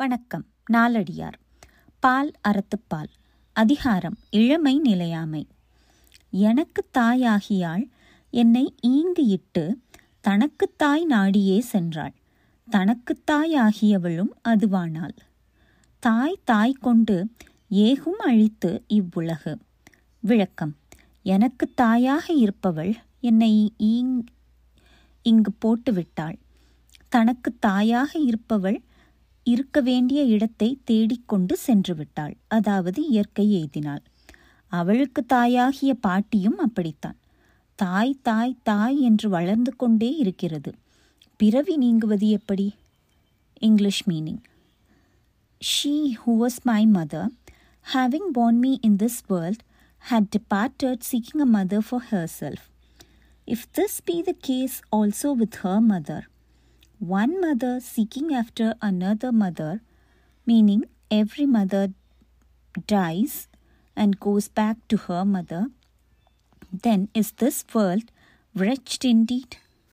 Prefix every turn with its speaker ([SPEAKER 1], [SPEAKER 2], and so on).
[SPEAKER 1] வணக்கம். நாலடியார் பால் அறத்துப்பால் அதிகாரம். இளமை நிலையாமை. எனக்கு தாயாகியாள் என்னை ஈங்கு இட்டு தனக்குத் தாய் நாடியே சென்றாள். தனக்குத் தாயாகியவளும் அதுவானாள். தாய் தாய் கொண்டு ஏகும் அழித்து இவ்வுலகு. விளக்கம். எனக்கு தாயாக இருப்பவள் என்னை ஈங் இங்கு போட்டுவிட்டாள். தனக்கு தாயாக இருப்பவள் இருக்க வேண்டிய இடத்தை தேடிக்கொண்டு சென்று விட்டாள் அதாவது இயற்கை எய்தினாள் அவளுக்கு தாயாகிய பாட்டியும் அப்படித்தான் தாய் தாய் தாய் என்று வளர்ந்து கொண்டே இருக்கிறது பிறவி நீங்குவது எப்படி English meaning she who was my mother having born me in this world had seeking seeking mother for for self if this be the case also with her mother one mother seeking after another mother, meaning every mother dies and goes back to her mother, then is this world wretched indeed?